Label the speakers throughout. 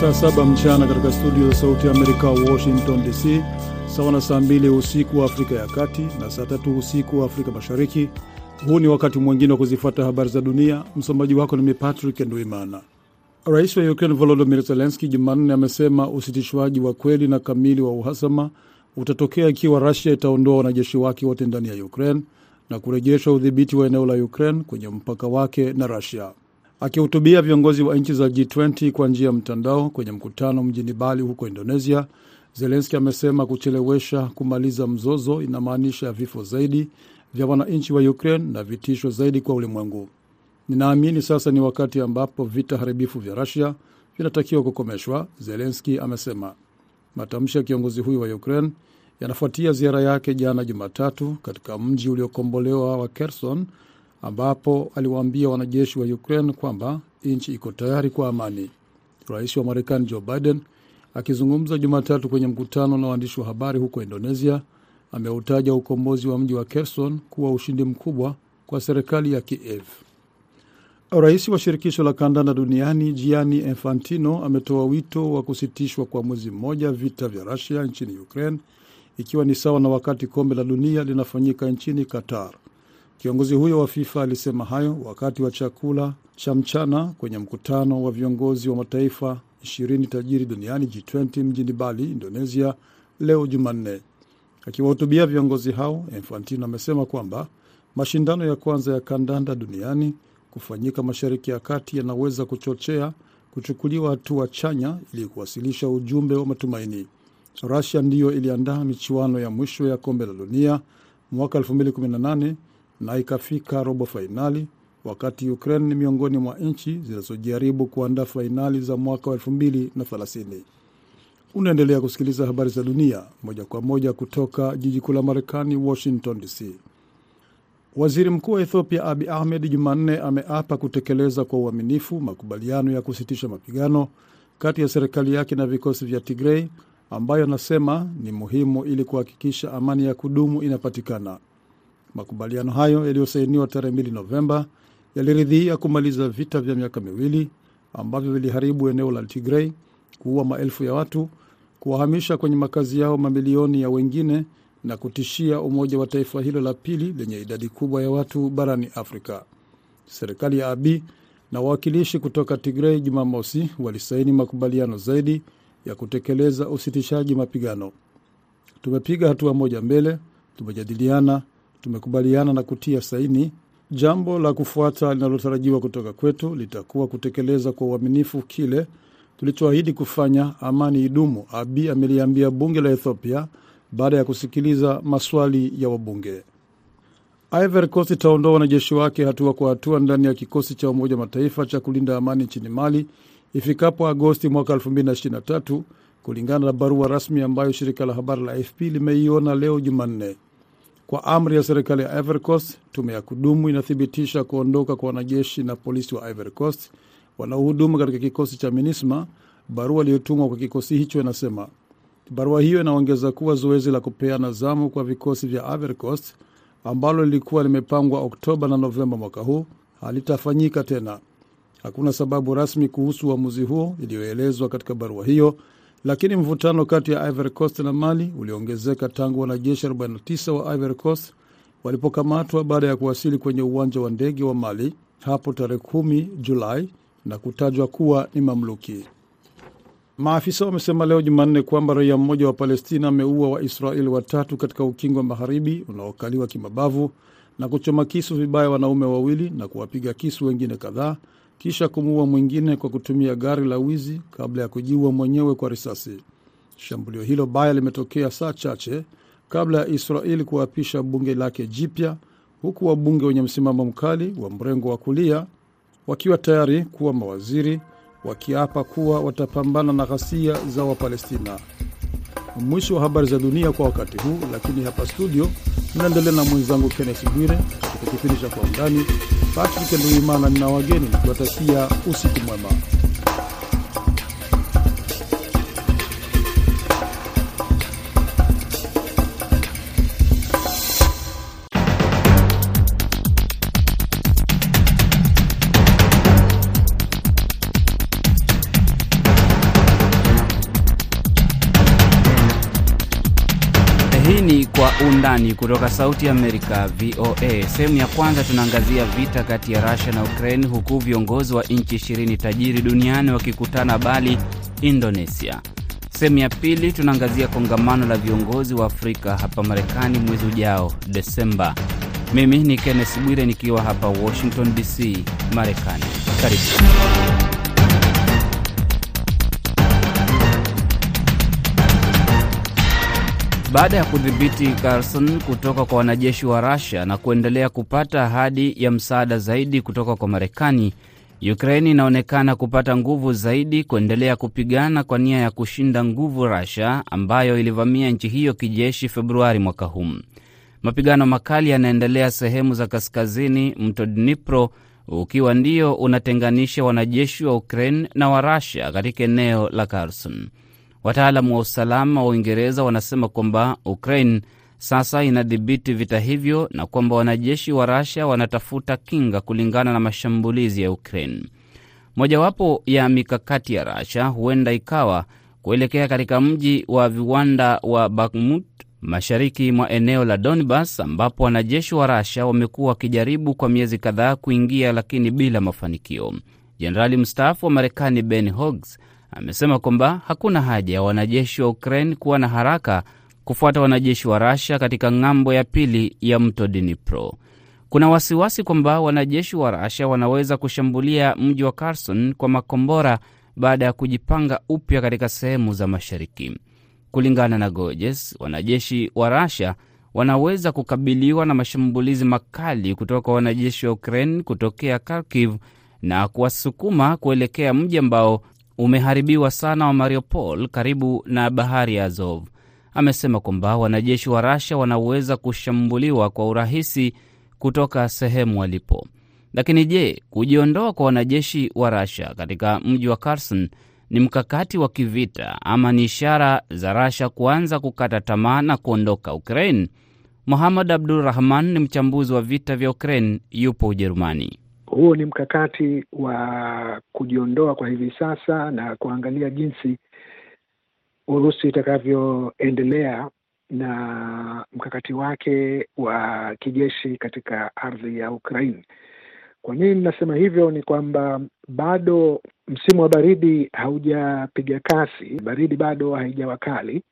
Speaker 1: saa saba mchana katika studio za Sauti ya Amerika, Washington DC, sawa na saa mbili usiku wa Afrika ya Kati na saa tatu usiku wa Afrika Mashariki. Huu ni wakati mwingine wa kuzifuata habari za dunia. Msomaji wako ni Patrick Nduimana. Rais wa Ukraine Volodymyr Zelenski Jumanne amesema usitishwaji wa kweli na kamili wa uhasama utatokea ikiwa Rusia itaondoa wanajeshi wake wote ndani ya Ukraine na kurejesha udhibiti wa eneo la Ukraine kwenye mpaka wake na Rusia. Akihutubia viongozi wa nchi za G20 kwa njia ya mtandao kwenye mkutano mjini Bali huko Indonesia, Zelenski amesema kuchelewesha kumaliza mzozo inamaanisha vifo zaidi vya wananchi wa Ukraine na vitisho zaidi kwa ulimwengu. Ninaamini sasa ni wakati ambapo vita haribifu vya Rusia vinatakiwa kukomeshwa, Zelenski amesema. Matamshi ya kiongozi huyo wa Ukraine yanafuatia ziara yake jana Jumatatu katika mji uliokombolewa wa Kherson ambapo aliwaambia wanajeshi wa Ukraine kwamba nchi iko tayari kwa amani. Rais wa Marekani Joe Biden akizungumza Jumatatu kwenye mkutano na waandishi wa habari huko Indonesia ameutaja ukombozi wa mji wa Kherson kuwa ushindi mkubwa kwa serikali ya Kiev. Rais wa shirikisho la kandanda duniani Gianni Infantino ametoa wito wa kusitishwa kwa mwezi mmoja vita vya Rusia nchini Ukraine, ikiwa ni sawa na wakati kombe la dunia linafanyika nchini Qatar. Kiongozi huyo wa FIFA alisema hayo wakati wa chakula cha mchana kwenye mkutano wa viongozi wa mataifa 20 tajiri duniani G20 mjini Bali, Indonesia leo Jumanne. Akiwahutubia viongozi hao, Infantino amesema kwamba mashindano ya kwanza ya kandanda duniani kufanyika Mashariki ya Kati yanaweza kuchochea kuchukuliwa hatua chanya ili kuwasilisha ujumbe wa matumaini. Rusia ndiyo iliandaa michuano ya mwisho ya kombe la dunia mwaka 2018 na ikafika robo fainali, wakati Ukraine ni miongoni mwa nchi zinazojaribu kuandaa fainali za mwaka wa 2030. Unaendelea kusikiliza habari za dunia moja kwa moja kutoka jiji kuu la Marekani, Washington DC. Waziri mkuu wa Ethiopia Abi Ahmed Jumanne ameapa kutekeleza kwa uaminifu makubaliano ya kusitisha mapigano kati ya serikali yake na vikosi vya Tigrei ambayo anasema ni muhimu ili kuhakikisha amani ya kudumu inapatikana. Makubaliano hayo yaliyosainiwa tarehe 2 Novemba yaliridhia kumaliza vita vya miaka miwili ambavyo viliharibu eneo la Tigrei, kuua maelfu ya watu, kuwahamisha kwenye makazi yao mamilioni ya wengine na kutishia umoja wa taifa hilo la pili lenye idadi kubwa ya watu barani Afrika. Serikali ya Abi na wawakilishi kutoka Tigrei Jumamosi walisaini makubaliano zaidi ya kutekeleza usitishaji mapigano. Tumepiga hatua moja mbele, tumejadiliana, tumekubaliana na kutia saini. Jambo la kufuata linalotarajiwa kutoka kwetu litakuwa kutekeleza kwa uaminifu kile tulichoahidi kufanya, amani idumu, Abi ameliambia bunge la Ethiopia baada ya kusikiliza maswali ya wabunge. Ivory Coast itaondoa wanajeshi wake hatua kwa hatua ndani ya kikosi cha Umoja wa Mataifa cha kulinda amani nchini Mali ifikapo Agosti mwaka 2023 kulingana na barua rasmi ambayo shirika la habari la AFP limeiona leo Jumanne. Kwa amri ya serikali ya Ivory Coast, tume ya kudumu inathibitisha kuondoka kwa wanajeshi na polisi wa Ivory Coast wanaohudumu katika kikosi cha MINISMA. Barua iliyotumwa kwa kikosi hicho inasema. Barua hiyo inaongeza kuwa zoezi la kupeana zamu kwa vikosi vya Ivory Coast ambalo lilikuwa limepangwa Oktoba na Novemba mwaka huu halitafanyika tena. Hakuna sababu rasmi kuhusu uamuzi huo iliyoelezwa katika barua hiyo, lakini mvutano kati ya Ivory Coast na Mali uliongezeka tangu wanajeshi 49 wa Ivory Coast walipokamatwa baada ya kuwasili kwenye uwanja wa ndege wa Mali hapo tarehe 10 Julai na kutajwa kuwa ni mamluki. Maafisa wamesema leo Jumanne kwamba raia mmoja wa Palestina ameua Waisraeli watatu katika ukingo wa magharibi unaokaliwa kimabavu na kuchoma kisu vibaya wanaume wawili na kuwapiga kisu wengine kadhaa kisha kumuua mwingine kwa kutumia gari la wizi kabla ya kujiua mwenyewe kwa risasi. Shambulio hilo baya limetokea saa chache kabla ya Israeli kuapisha bunge lake jipya, huku wabunge wenye msimamo mkali wa mrengo wa kulia wakiwa tayari kuwa mawaziri wakiapa kuwa watapambana na ghasia za Wapalestina. Mwisho wa habari za dunia kwa wakati huu, lakini hapa studio mnaendelea na mwenzangu Kenneth Bwire katika kipindi cha Kwa Undani. Patrick Nduimana nina wageni nikiwatakia usiku mwema.
Speaker 2: Undani kutoka Sauti Amerika, VOA. Sehemu ya kwanza tunaangazia vita kati ya Rusia na Ukraine, huku viongozi wa nchi ishirini tajiri duniani wakikutana Bali, Indonesia. Sehemu ya pili tunaangazia kongamano la viongozi wa Afrika hapa Marekani mwezi ujao Desemba. Mimi ni Kenneth Bwire nikiwa hapa Washington DC, Marekani. Karibu. Baada ya kudhibiti Kherson kutoka kwa wanajeshi wa Russia na kuendelea kupata ahadi ya msaada zaidi kutoka kwa Marekani, Ukraini inaonekana kupata nguvu zaidi kuendelea kupigana kwa nia ya kushinda nguvu Russia ambayo ilivamia nchi hiyo kijeshi Februari mwaka huu. Mapigano makali yanaendelea sehemu za kaskazini, mto Dnipro ukiwa ndio unatenganisha wanajeshi wa Ukraine na wa Russia katika eneo la Kherson. Wataalamu wa usalama wa Uingereza wanasema kwamba Ukraine sasa inadhibiti vita hivyo na kwamba wanajeshi wa Russia wanatafuta kinga kulingana na mashambulizi ya Ukraine. Mojawapo ya mikakati ya Russia huenda ikawa kuelekea katika mji wa viwanda wa Bakhmut mashariki mwa eneo la Donbas ambapo wanajeshi wa Rasha wamekuwa wakijaribu kwa miezi kadhaa kuingia, lakini bila mafanikio. Jenerali mstaafu wa Marekani Ben Hodges amesema kwamba hakuna haja ya wanajeshi wa Ukraine kuwa na haraka kufuata wanajeshi wa Russia katika ng'ambo ya pili ya mto Dnipro. Kuna wasiwasi kwamba wanajeshi wa Russia wanaweza kushambulia mji wa Kherson kwa makombora baada ya kujipanga upya katika sehemu za mashariki. Kulingana na Gojes, wanajeshi wa Russia wanaweza kukabiliwa na mashambulizi makali kutoka kwa wanajeshi wa Ukraine kutokea Kharkiv na kuwasukuma kuelekea mji ambao umeharibiwa sana wa Mariupol karibu na bahari ya Azov. Amesema kwamba wanajeshi wa Rasha wanaweza kushambuliwa kwa urahisi kutoka sehemu walipo. Lakini je, kujiondoa kwa wanajeshi wa Rasha katika mji wa Kherson ni mkakati wa kivita ama ni ishara za Rasha kuanza kukata tamaa na kuondoka Ukraine? Muhammad Abdurrahman ni mchambuzi wa vita vya Ukraine, yupo Ujerumani.
Speaker 3: Huo ni mkakati wa kujiondoa kwa hivi sasa na kuangalia jinsi Urusi itakavyoendelea na mkakati wake wa kijeshi katika ardhi ya Ukraine. Kwa nini ninasema hivyo? Ni kwamba bado msimu wa baridi haujapiga kasi, baridi bado haijawa kali,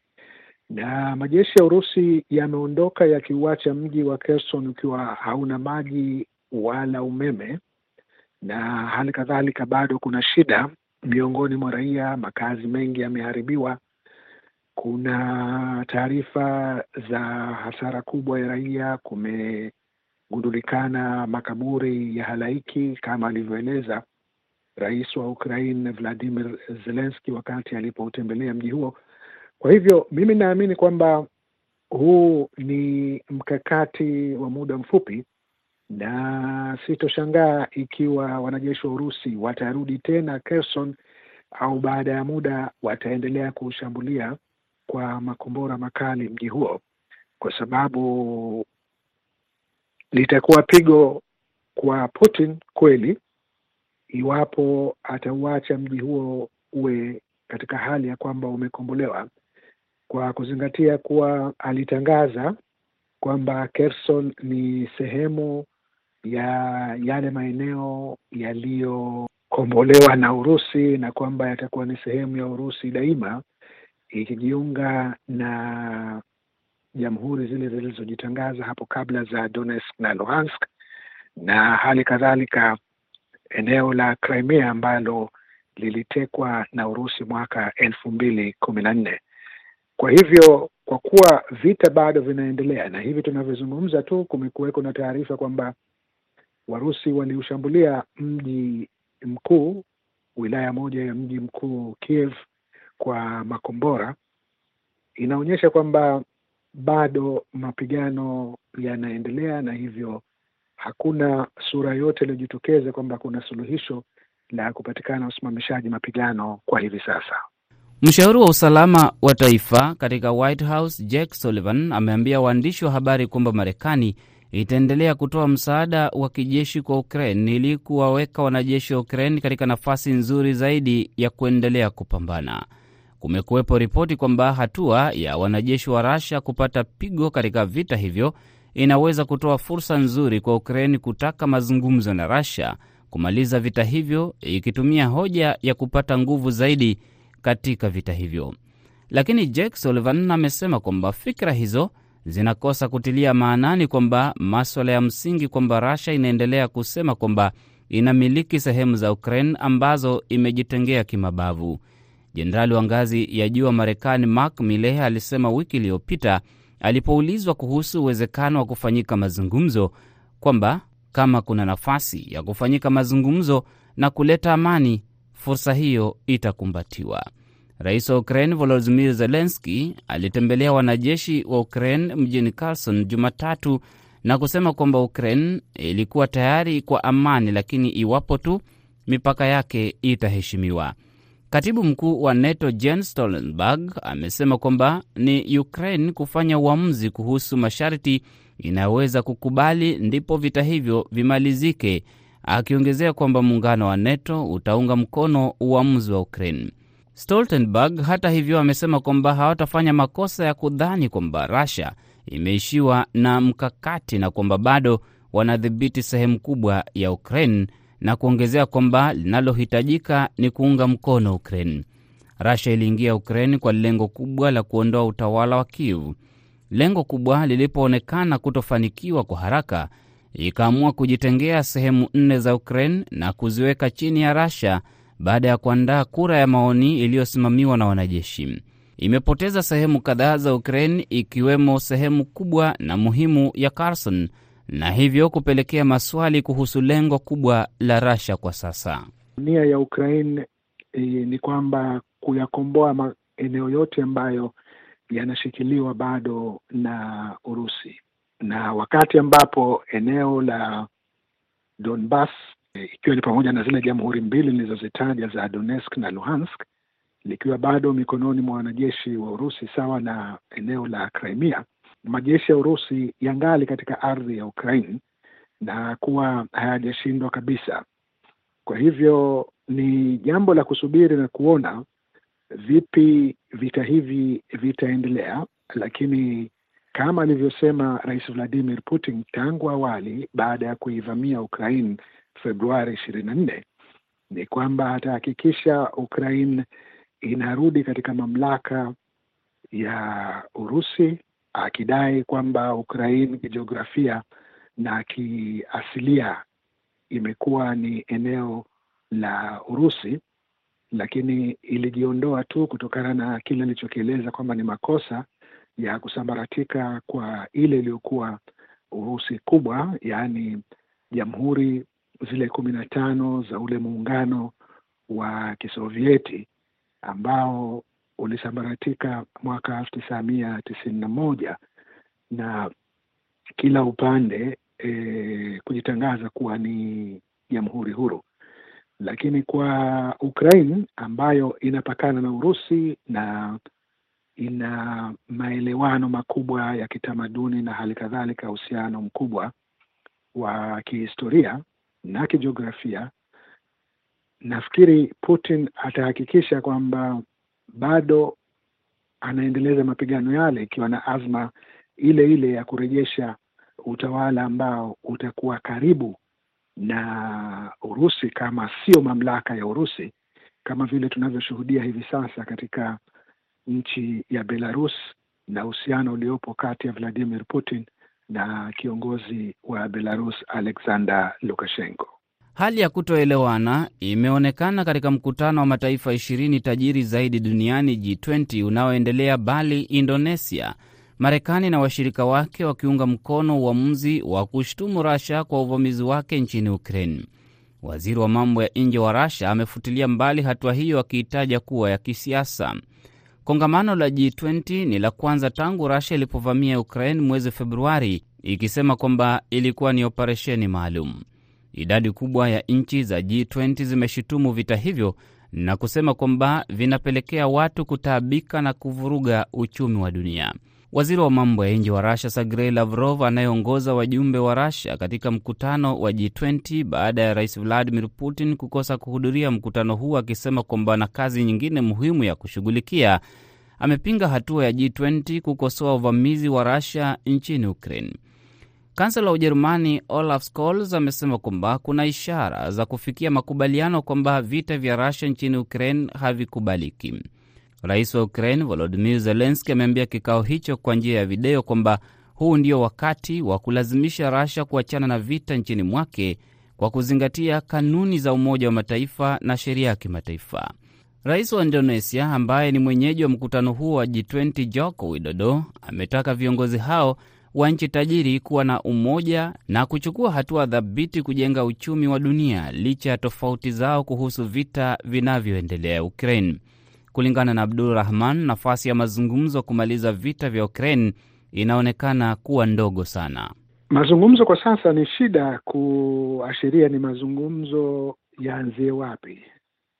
Speaker 3: na majeshi ya Urusi yameondoka yakiuacha mji wa Kherson ukiwa hauna maji wala umeme na hali kadhalika bado kuna shida miongoni mwa raia, makazi mengi yameharibiwa. Kuna taarifa za hasara kubwa ya raia, kumegundulikana makaburi ya halaiki kama alivyoeleza rais wa Ukraine Vladimir Zelensky wakati alipoutembelea mji huo. Kwa hivyo mimi naamini kwamba huu ni mkakati wa muda mfupi na sitoshangaa ikiwa wanajeshi wa Urusi watarudi tena Kherson au baada ya muda wataendelea kushambulia kwa makombora makali mji huo, kwa sababu litakuwa pigo kwa Putin kweli, iwapo atauacha mji huo uwe katika hali ya kwamba umekombolewa, kwa kuzingatia kuwa alitangaza kwamba Kherson ni sehemu ya yale maeneo yaliyokombolewa na Urusi na kwamba yatakuwa ni sehemu ya Urusi daima ikijiunga na jamhuri zile zilizojitangaza hapo kabla za Donetsk na Luhansk na hali kadhalika eneo la Crimea ambalo lilitekwa na Urusi mwaka elfu mbili kumi na nne. Kwa hivyo kwa kuwa vita bado vinaendelea na hivi tunavyozungumza tu kumekuweko na taarifa kwamba Warusi waliushambulia mji mkuu, wilaya moja ya mji mkuu Kiev kwa makombora, inaonyesha kwamba bado mapigano yanaendelea, na hivyo hakuna sura yote iliyojitokeza kwamba kuna suluhisho la kupatikana usimamishaji mapigano kwa hivi sasa.
Speaker 2: Mshauri wa usalama wa taifa katika White House Jake Sullivan ameambia waandishi wa habari kwamba Marekani itaendelea kutoa msaada wa kijeshi kwa Ukraine ili kuwaweka wanajeshi wa Ukraine katika nafasi nzuri zaidi ya kuendelea kupambana. kumekuwepo ripoti kwamba hatua ya wanajeshi wa Rasha kupata pigo katika vita hivyo inaweza kutoa fursa nzuri kwa Ukraine kutaka mazungumzo na Rasha kumaliza vita hivyo, ikitumia hoja ya kupata nguvu zaidi katika vita hivyo. Lakini Jake Sullivan amesema kwamba fikra hizo zinakosa kutilia maanani kwamba maswala ya msingi kwamba Rasha inaendelea kusema kwamba inamiliki sehemu za Ukraine ambazo imejitengea kimabavu. Jenerali wa ngazi ya juu wa Marekani Mark Milley alisema wiki iliyopita alipoulizwa kuhusu uwezekano wa kufanyika mazungumzo kwamba kama kuna nafasi ya kufanyika mazungumzo na kuleta amani, fursa hiyo itakumbatiwa. Rais wa Ukraine Volodimir Zelenski alitembelea wanajeshi wa Ukraine mjini Kherson Jumatatu na kusema kwamba Ukraine ilikuwa tayari kwa amani, lakini iwapo tu mipaka yake itaheshimiwa. Katibu mkuu wa NATO Jens Stoltenberg amesema kwamba ni Ukraine kufanya uamuzi kuhusu masharti inayoweza kukubali ndipo vita hivyo vimalizike, akiongezea kwamba muungano wa NATO utaunga mkono uamuzi wa Ukraine. Stoltenberg hata hivyo amesema kwamba hawatafanya makosa ya kudhani kwamba Russia imeishiwa na mkakati na kwamba bado wanadhibiti sehemu kubwa ya Ukraine na kuongezea kwamba linalohitajika ni kuunga mkono Ukraine. Russia iliingia Ukraine kwa lengo kubwa la kuondoa utawala wa Kiev. Lengo kubwa lilipoonekana kutofanikiwa kwa haraka, ikaamua kujitengea sehemu nne za Ukraine na kuziweka chini ya Russia baada ya kuandaa kura ya maoni iliyosimamiwa na wanajeshi. Imepoteza sehemu kadhaa za Ukraine ikiwemo sehemu kubwa na muhimu ya Kherson na hivyo kupelekea maswali kuhusu lengo kubwa la Russia kwa sasa.
Speaker 3: Nia ya Ukraine e, ni kwamba kuyakomboa maeneo yote ambayo yanashikiliwa bado na Urusi, na wakati ambapo eneo la Donbas ikiwa ni pamoja na zile jamhuri mbili nilizozitaja za Donetsk na Luhansk likiwa bado mikononi mwa wanajeshi wa Urusi sawa na eneo la Crimea, majeshi ya Urusi yangali katika ardhi ya Ukraine na kuwa hayajashindwa kabisa. Kwa hivyo ni jambo la kusubiri na kuona vipi vita hivi vitaendelea, lakini kama alivyosema Rais Vladimir Putin tangu awali baada ya kuivamia Ukraine Februari ishirini na nne ni kwamba atahakikisha Ukraine inarudi katika mamlaka ya Urusi, akidai kwamba Ukraine kijiografia na kiasilia imekuwa ni eneo la Urusi, lakini ilijiondoa tu kutokana na kile alichokieleza kwamba ni makosa ya kusambaratika kwa ile iliyokuwa Urusi kubwa, yaani jamhuri zile kumi na tano za ule muungano wa Kisovieti ambao ulisambaratika mwaka elfu tisa mia tisini na moja na kila upande e, kujitangaza kuwa ni jamhuri huru. Lakini kwa Ukraine ambayo inapakana na Urusi na ina maelewano makubwa ya kitamaduni na hali kadhalika uhusiano mkubwa wa kihistoria na kijiografia, nafikiri Putin atahakikisha kwamba bado anaendeleza mapigano yale, ikiwa na azma ile ile ya kurejesha utawala ambao utakuwa karibu na Urusi, kama sio mamlaka ya Urusi, kama vile tunavyoshuhudia hivi sasa katika nchi ya Belarus na uhusiano uliopo kati ya Vladimir Putin na kiongozi wa Belarus Alexander Lukashenko.
Speaker 2: Hali ya kutoelewana imeonekana katika mkutano wa mataifa ishirini tajiri zaidi duniani G20 unaoendelea Bali, Indonesia, Marekani na washirika wake wakiunga mkono uamuzi wa kushtumu Rasha kwa uvamizi wake nchini Ukraine. Waziri wa mambo ya nje wa Rasha amefutilia mbali hatua hiyo akiitaja kuwa ya kisiasa. Kongamano la G20 ni la kwanza tangu Rasha ilipovamia Ukraine mwezi Februari, ikisema kwamba ilikuwa ni operesheni maalum. Idadi kubwa ya nchi za G20 zimeshutumu vita hivyo na kusema kwamba vinapelekea watu kutaabika na kuvuruga uchumi wa dunia. Waziri wa mambo ya nje wa Russia Sergei Lavrov anayeongoza wajumbe wa Russia katika mkutano wa G20 baada ya rais Vladimir Putin kukosa kuhudhuria mkutano huu akisema kwamba ana kazi nyingine muhimu ya kushughulikia, amepinga hatua ya G20 kukosoa uvamizi wa Russia nchini Ukraine. Kansela wa Ujerumani Olaf Scholz amesema kwamba kuna ishara za kufikia makubaliano kwamba vita vya Russia nchini Ukraine havikubaliki. Rais wa Ukraine Volodimir Zelenski ameambia kikao hicho kwa njia ya video kwamba huu ndio wakati wa kulazimisha Rasha kuachana na vita nchini mwake kwa kuzingatia kanuni za Umoja wa Mataifa na sheria ya kimataifa. Rais wa Indonesia ambaye ni mwenyeji wa mkutano huo wa G20 Joko Widodo ametaka viongozi hao wa nchi tajiri kuwa na umoja na kuchukua hatua thabiti kujenga uchumi wa dunia licha ya tofauti zao kuhusu vita vinavyoendelea Ukraine. Kulingana na Abdul Rahman, nafasi ya mazungumzo kumaliza vita vya Ukraine inaonekana kuwa ndogo sana.
Speaker 3: Mazungumzo kwa sasa ni shida kuashiria ni mazungumzo yaanzie wapi,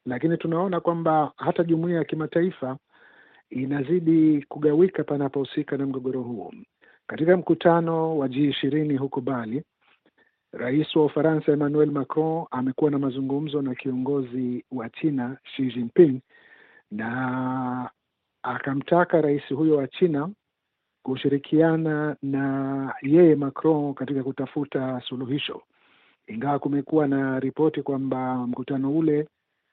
Speaker 3: lakini tunaona kwamba hata jumuiya ya kimataifa inazidi kugawika panapohusika na mgogoro huo. Katika mkutano wa G ishirini huko Bali, rais wa Ufaransa Emmanuel Macron amekuwa na mazungumzo na kiongozi wa China Xi Jinping na akamtaka rais huyo wa China kushirikiana na yeye Macron katika kutafuta suluhisho, ingawa kumekuwa na ripoti kwamba mkutano ule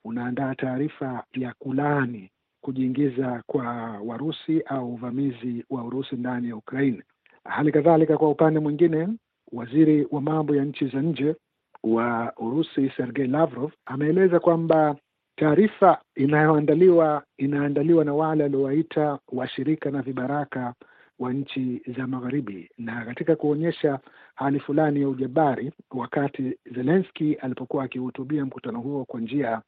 Speaker 3: unaandaa taarifa ya kulaani kujiingiza kwa Warusi au uvamizi wa Urusi ndani ya Ukraine. Hali kadhalika, kwa upande mwingine, waziri wa mambo ya nchi za nje wa Urusi Sergei Lavrov ameeleza kwamba taarifa inayoandaliwa inaandaliwa na wale waliowaita washirika na vibaraka wa nchi za Magharibi, na katika kuonyesha hali fulani ya ujabari, wakati Zelensky alipokuwa akihutubia mkutano huo kwa njia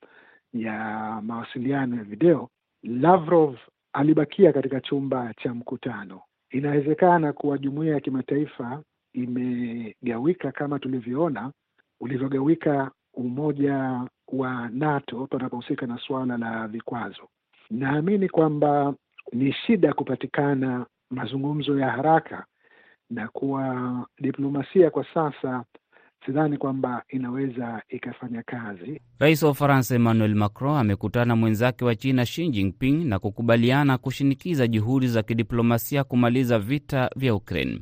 Speaker 3: ya mawasiliano ya video, Lavrov alibakia katika chumba cha mkutano. Inawezekana kuwa jumuiya ya kimataifa imegawika kama tulivyoona ulivyogawika umoja wa NATO panapohusika na suala la vikwazo. Naamini kwamba ni shida kupatikana mazungumzo ya haraka na kuwa diplomasia kwa sasa sidhani kwamba inaweza ikafanya kazi.
Speaker 2: Rais wa Ufaransa Emmanuel Macron amekutana mwenzake wa China Xi Jinping na kukubaliana kushinikiza juhudi za kidiplomasia kumaliza vita vya Ukraine.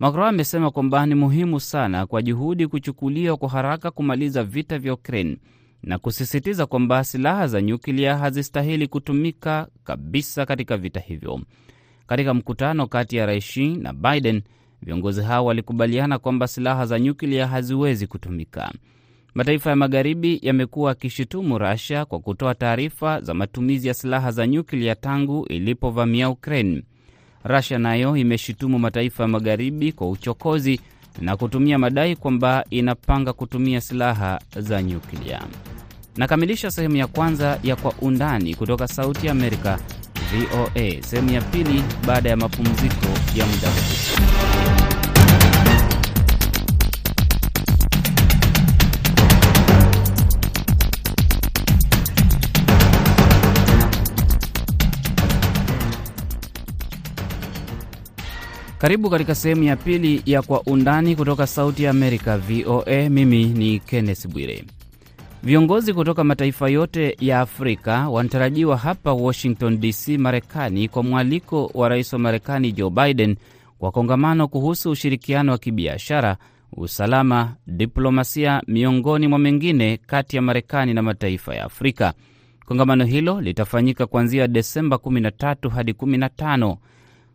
Speaker 2: Macron amesema kwamba ni muhimu sana kwa juhudi kuchukuliwa kwa haraka kumaliza vita vya Ukraine na kusisitiza kwamba silaha za nyuklia hazistahili kutumika kabisa katika vita hivyo. Katika mkutano kati ya Rais Xi na Biden, viongozi hao walikubaliana kwamba silaha za nyuklia haziwezi kutumika. Mataifa ya Magharibi yamekuwa akishutumu Russia kwa kutoa taarifa za matumizi ya silaha za nyuklia tangu ilipovamia Ukraine. Russia nayo imeshutumu mataifa ya Magharibi kwa uchokozi na kutumia madai kwamba inapanga kutumia silaha za nyuklia. Nakamilisha sehemu ya kwanza ya Kwa Undani kutoka Sauti ya Amerika, VOA. Sehemu ya pili baada ya mapumziko ya muda mfupi. Karibu katika sehemu ya pili ya Kwa Undani kutoka Sauti ya Amerika, VOA. Mimi ni Kenneth Bwire. Viongozi kutoka mataifa yote ya Afrika wanatarajiwa hapa Washington DC, Marekani, kwa mwaliko wa rais wa Marekani Joe Biden kwa kongamano kuhusu ushirikiano wa kibiashara, usalama, diplomasia, miongoni mwa mengine, kati ya Marekani na mataifa ya Afrika. Kongamano hilo litafanyika kuanzia Desemba 13 hadi 15.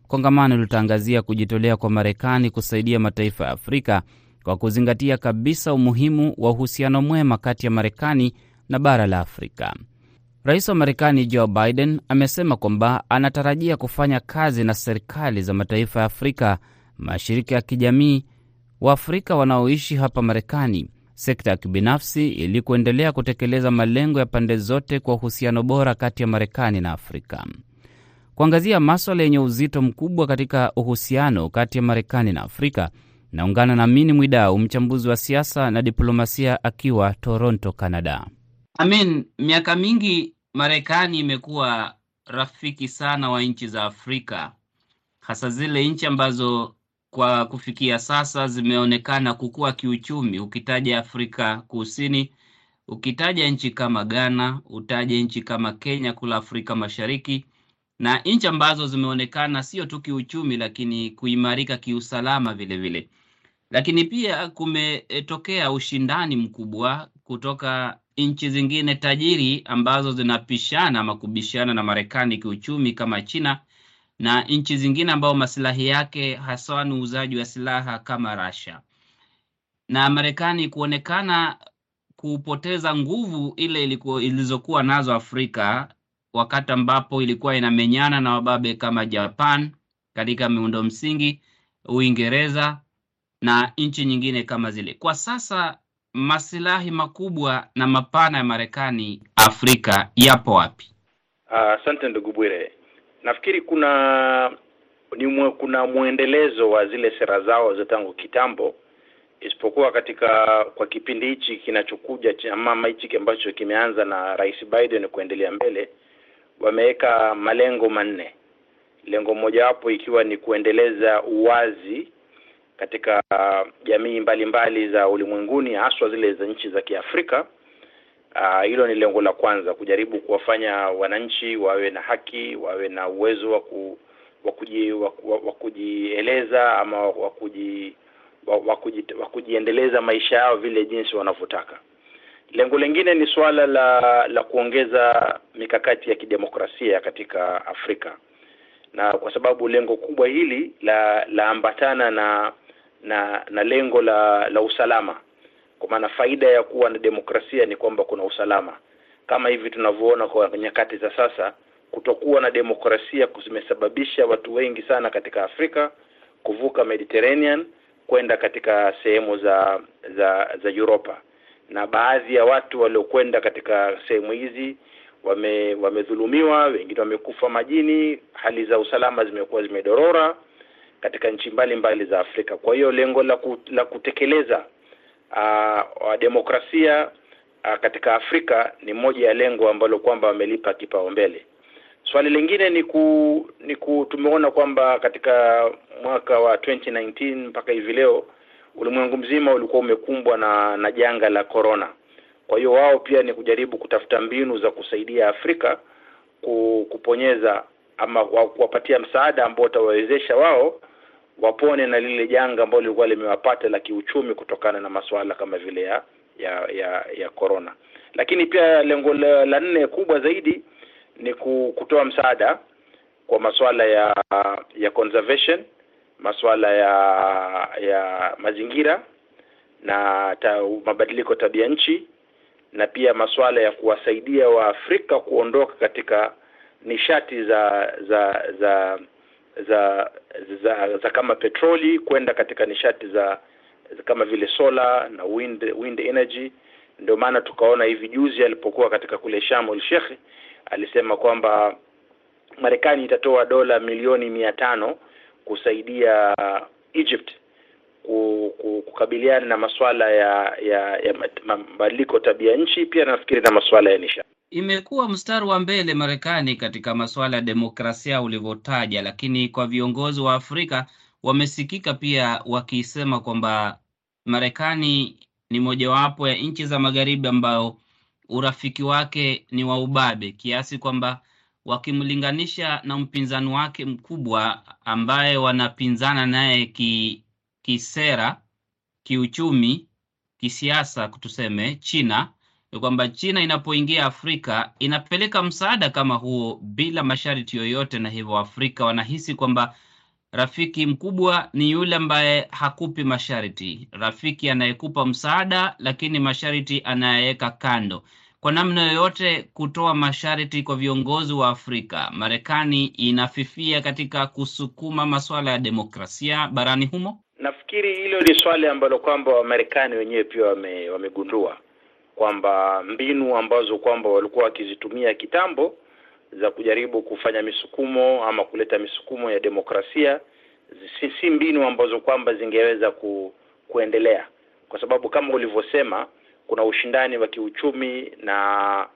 Speaker 2: Kongamano litaangazia kujitolea kwa Marekani kusaidia mataifa ya Afrika kwa kuzingatia kabisa umuhimu wa uhusiano mwema kati ya Marekani na bara la Afrika. Rais wa Marekani Joe Biden amesema kwamba anatarajia kufanya kazi na serikali za mataifa ya Afrika, mashirika ya kijamii, Waafrika wanaoishi hapa Marekani, sekta ya kibinafsi, ili kuendelea kutekeleza malengo ya pande zote kwa uhusiano bora kati ya Marekani na Afrika. Kuangazia maswala yenye uzito mkubwa katika uhusiano kati ya Marekani na Afrika, naungana na Mini Mwidau, mchambuzi wa siasa na diplomasia, akiwa Toronto, Canada. Amin, miaka mingi Marekani imekuwa rafiki sana wa nchi za Afrika, hasa zile nchi ambazo kwa kufikia sasa zimeonekana kukua kiuchumi. Ukitaja Afrika Kusini, ukitaja nchi kama Ghana, utaje nchi kama Kenya kule Afrika Mashariki, na nchi ambazo zimeonekana sio tu kiuchumi, lakini kuimarika kiusalama vile vile. Lakini pia kumetokea ushindani mkubwa kutoka nchi zingine tajiri ambazo zinapishana ama kubishana na Marekani kiuchumi kama China na nchi zingine ambao masilahi yake haswa ni uuzaji wa silaha kama Russia, na Marekani kuonekana kupoteza nguvu ile ilizokuwa nazo Afrika wakati ambapo ilikuwa inamenyana na wababe kama Japan katika miundo msingi, Uingereza na nchi nyingine kama zile. Kwa sasa masilahi makubwa na mapana ya Marekani Afrika yapo wapi?
Speaker 4: Asante uh, ndugu Bwire. Nafikiri kuna ni mwe, kuna mwendelezo wa zile sera zao za tangu kitambo, isipokuwa katika kwa kipindi hichi kinachokuja ama hichi ambacho kimeanza na Rais Biden kuendelea mbele, wameweka malengo manne. Lengo mojawapo ikiwa ni kuendeleza uwazi katika jamii mbalimbali za ulimwenguni, haswa zile za nchi za Kiafrika. Hilo uh, ni lengo la kwanza, kujaribu kuwafanya wananchi wawe na haki, wawe na uwezo wa ku, kujieleza ama wa kujiendeleza maisha yao vile jinsi wanavyotaka. Lengo lingine ni suala la la kuongeza mikakati ya kidemokrasia katika Afrika, na kwa sababu lengo kubwa hili la laambatana na na na lengo la la usalama. Kwa maana faida ya kuwa na demokrasia ni kwamba kuna usalama. Kama hivi tunavyoona kwa nyakati za sasa, kutokuwa na demokrasia kumesababisha watu wengi sana katika Afrika kuvuka Mediterranean kwenda katika sehemu za za za Europa, na baadhi ya watu waliokwenda katika sehemu hizi wame wamedhulumiwa, wengine wamekufa majini, hali za usalama zimekuwa zimedorora katika nchi mbalimbali za Afrika. Kwa hiyo lengo la, ku, la kutekeleza uh, demokrasia uh, katika Afrika ni moja ya lengo ambalo kwamba wamelipa kipaumbele. Swali lingine ni ku, ni ku tumeona kwamba katika mwaka wa 2019 mpaka hivi leo ulimwengu mzima ulikuwa umekumbwa na na janga la corona. Kwa hiyo wao pia ni kujaribu kutafuta mbinu za kusaidia Afrika kuponyeza ama kuwapatia msaada ambao utawawezesha wao wapone na lile janga ambalo lilikuwa limewapata la kiuchumi kutokana na masuala kama vile ya ya ya ya corona. Lakini pia lengo la, nne kubwa zaidi ni kutoa msaada kwa masuala ya ya conservation, masuala ya ya mazingira na ta, mabadiliko tabia nchi na pia masuala ya kuwasaidia Waafrika kuondoka katika nishati za za za za za, za kama petroli kwenda katika nishati za, za kama vile sola na wind wind energy. Ndio maana tukaona hivi juzi alipokuwa katika kule Sharm el alisema kwamba Marekani itatoa dola milioni mia tano kusaidia Egypt kukabiliana na masuala ya ya, ya mabadiliko tabia nchi, pia nafikiri na masuala ya nishati.
Speaker 2: Imekuwa mstari wa mbele Marekani katika masuala ya demokrasia ulivyotaja, lakini kwa viongozi wa Afrika wamesikika pia wakisema kwamba Marekani ni mojawapo ya nchi za magharibi ambayo urafiki wake ni wa ubabe kiasi kwamba wakimlinganisha na mpinzani wake mkubwa ambaye wanapinzana naye ki, kisera, kiuchumi, kisiasa, tuseme China ni kwamba China inapoingia Afrika inapeleka msaada kama huo bila masharti yoyote, na hivyo Afrika wanahisi kwamba rafiki mkubwa ni yule ambaye hakupi masharti, rafiki anayekupa msaada lakini masharti anayeweka kando. Kwa namna yoyote kutoa masharti kwa viongozi wa Afrika, Marekani inafifia katika kusukuma masuala ya demokrasia barani humo.
Speaker 4: Nafikiri hilo ni swali ambalo kwamba Wamarekani wenyewe pia wame, wamegundua kwamba mbinu ambazo kwamba walikuwa wakizitumia kitambo za kujaribu kufanya misukumo ama kuleta misukumo ya demokrasia si, si mbinu ambazo kwamba zingeweza ku, kuendelea kwa sababu kama ulivyosema kuna ushindani wa kiuchumi na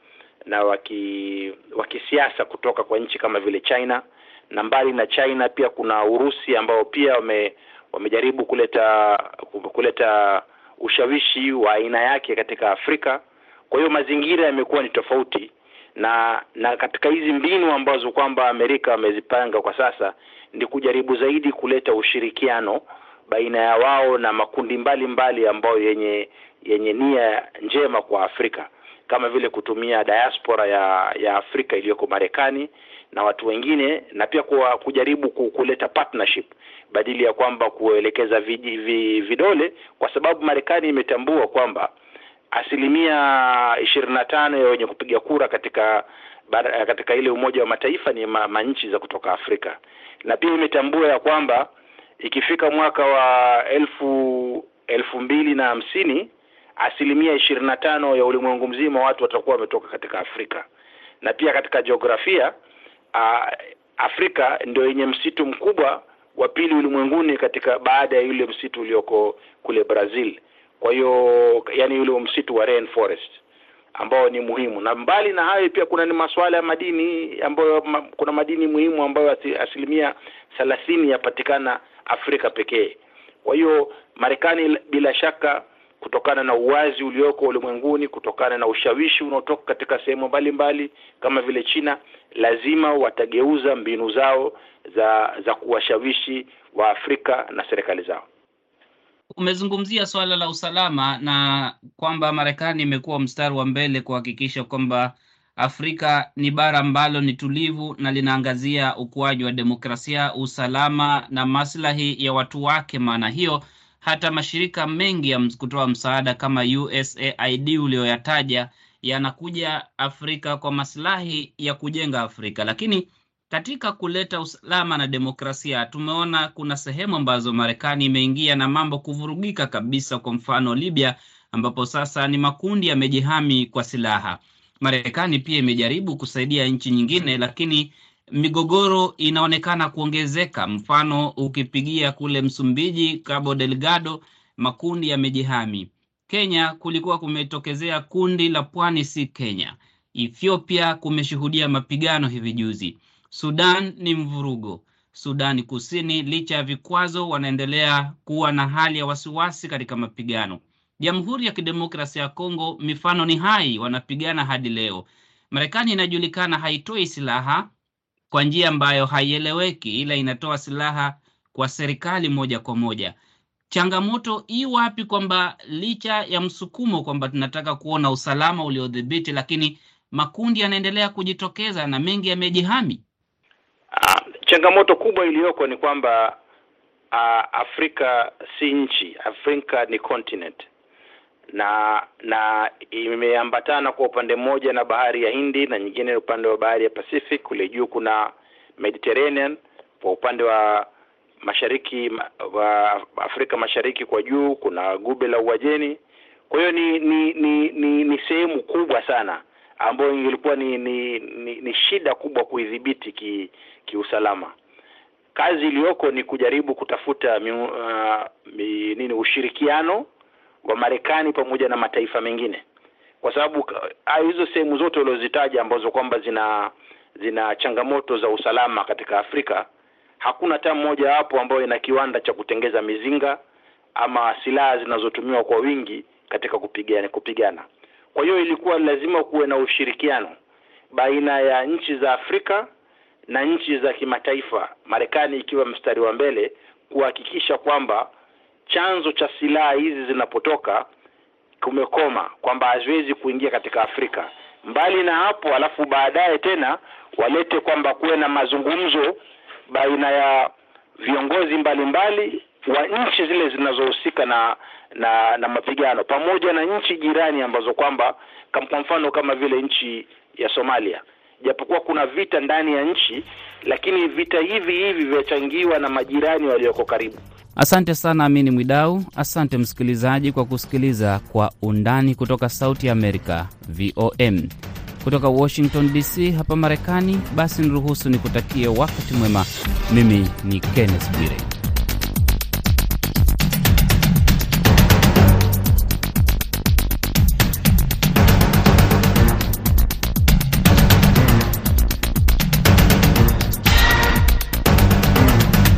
Speaker 4: na wa kisiasa kutoka kwa nchi kama vile China na mbali na China pia kuna Urusi ambao pia wame, wamejaribu kuleta kuleta ushawishi wa aina yake katika Afrika. Kwa hiyo mazingira yamekuwa ni tofauti, na na katika hizi mbinu ambazo kwamba Amerika wamezipanga kwa sasa ni kujaribu zaidi kuleta ushirikiano baina ya wao na makundi mbalimbali ambayo yenye yenye nia njema kwa Afrika. Kama vile kutumia diaspora ya ya Afrika iliyoko Marekani na watu wengine na pia kwa kujaribu kuleta partnership. Badili ya kwamba kuelekeza vidole kwa sababu Marekani imetambua kwamba asilimia ishirini na tano ya wenye kupiga kura katika katika ile Umoja wa Mataifa ni ma, manchi za kutoka Afrika. Na pia imetambua ya kwamba ikifika mwaka wa elfu elfu mbili na hamsini asilimia ishirini na tano ya ulimwengu mzima watu watakuwa wametoka katika Afrika na pia katika jiografia Afrika ndio yenye msitu mkubwa wa pili ulimwenguni katika baada ya yule msitu ulioko kule Brazil. Kwa hiyo yani yule msitu wa rainforest ambao ni muhimu, na mbali na hayo pia kuna ni masuala ya madini ambayo ma, kuna madini muhimu ambayo asilimia thelathini yapatikana Afrika pekee. Kwa hiyo Marekani bila shaka kutokana na uwazi ulioko ulimwenguni, kutokana na ushawishi unaotoka katika sehemu mbalimbali kama vile China, lazima watageuza mbinu zao za za kuwashawishi wa Afrika na serikali zao.
Speaker 2: Umezungumzia swala la usalama na kwamba Marekani imekuwa mstari wa mbele kuhakikisha kwamba Afrika ni bara ambalo ni tulivu na linaangazia ukuaji wa demokrasia, usalama na maslahi ya watu wake. Maana hiyo hata mashirika mengi ya kutoa msaada kama USAID uliyoyataja yanakuja Afrika kwa maslahi ya kujenga Afrika. Lakini katika kuleta usalama na demokrasia, tumeona kuna sehemu ambazo Marekani imeingia na mambo kuvurugika kabisa. Kwa mfano Libya, ambapo sasa ni makundi yamejihami kwa silaha. Marekani pia imejaribu kusaidia nchi nyingine, lakini migogoro inaonekana kuongezeka. Mfano, ukipigia kule Msumbiji, Cabo Delgado, makundi yamejihami. Kenya kulikuwa kumetokezea kundi la Pwani si Kenya. Ethiopia kumeshuhudia mapigano hivi juzi. Sudan ni mvurugo. Sudani Kusini, licha ya vikwazo, wanaendelea kuwa na hali ya wasiwasi katika mapigano. Jamhuri ya Kidemokrasia ya Kongo, mifano ni hai, wanapigana hadi leo. Marekani inajulikana haitoi silaha kwa njia ambayo haieleweki, ila inatoa silaha kwa serikali moja kwa moja. Changamoto i wapi? Kwamba licha ya msukumo kwamba tunataka kuona usalama uliodhibiti, lakini makundi yanaendelea kujitokeza na mengi yamejihami.
Speaker 4: Uh, changamoto kubwa iliyoko ni kwamba uh, Afrika si nchi, Afrika ni continent na na imeambatana kwa upande mmoja na bahari ya Hindi na nyingine upande wa bahari ya Pacific. Kule juu kuna Mediterranean, kwa upande wa mashariki wa Afrika Mashariki kwa juu kuna gube la Uajemi. Kwa hiyo ni ni ni ni, ni sehemu kubwa sana ambayo ilikuwa ni ni, ni ni shida kubwa kuidhibiti ki kiusalama. Kazi iliyoko ni kujaribu kutafuta mi, uh, mi, nini ushirikiano wa Marekani pamoja na mataifa mengine, kwa sababu hizo sehemu zote ulizozitaja ambazo kwamba zina zina changamoto za usalama katika Afrika, hakuna hata mmoja wapo ambayo ina kiwanda cha kutengeza mizinga ama silaha zinazotumiwa kwa wingi katika kupigana kupigana. Kwa hiyo ilikuwa lazima kuwe na ushirikiano baina ya nchi za Afrika na nchi za kimataifa, Marekani ikiwa mstari wa mbele kuhakikisha kwamba chanzo cha silaha hizi zinapotoka kumekoma, kwamba haziwezi kuingia katika Afrika. Mbali na hapo, alafu baadaye tena walete kwamba kuwe na mazungumzo baina ya viongozi mbalimbali wa nchi zile zinazohusika na na na mapigano pamoja na nchi jirani ambazo kwamba kwa mfano kama vile nchi ya Somalia, japokuwa kuna vita ndani ya nchi, lakini vita hivi hivi vyachangiwa na majirani walioko karibu.
Speaker 2: Asante sana Amini Mwidau. Asante msikilizaji kwa kusikiliza Kwa Undani kutoka Sauti ya Amerika, VOM kutoka Washington DC hapa Marekani. Basi niruhusu nikutakie wakati mwema. Mimi ni Kenneth Bwire.